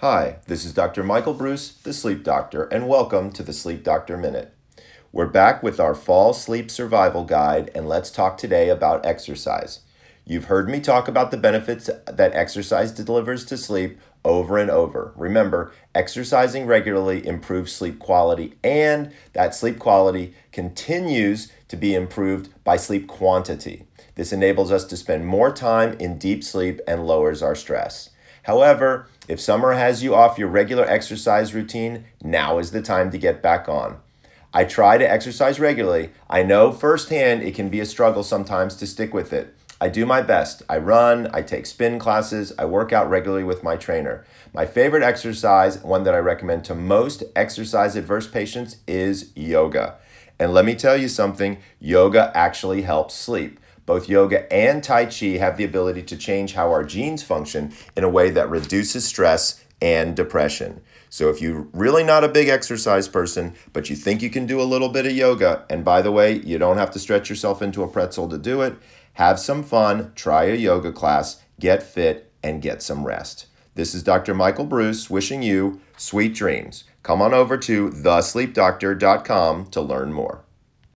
Hi, this is Dr. Michael Breus, the Sleep Doctor, and welcome to the Sleep Doctor Minute. We're back with our fall sleep survival guide, and let's talk today about exercise. You've heard me talk about the benefits that exercise delivers to sleep over and over. Remember, exercising regularly improves sleep quality, and that sleep quality continues to be improved by sleep quantity. This enables us to spend more time in deep sleep and lowers our stress. However, if summer has you off your regular exercise routine, now is the time to get back on. I try to exercise regularly. I know firsthand it can be a struggle sometimes to stick with it. I do my best. I run, I take spin classes, I work out regularly with my trainer. My favorite exercise, one that I recommend to most exercise adverse patients, is yoga. And let me tell you something yoga actually helps sleep. Both yoga and Tai Chi have the ability to change how our genes function in a way that reduces stress and depression. So, if you're really not a big exercise person, but you think you can do a little bit of yoga, and by the way, you don't have to stretch yourself into a pretzel to do it, have some fun, try a yoga class, get fit, and get some rest. This is Dr. Michael Breus wishing you sweet dreams. Come on over to thesleepdoctor.com to learn more.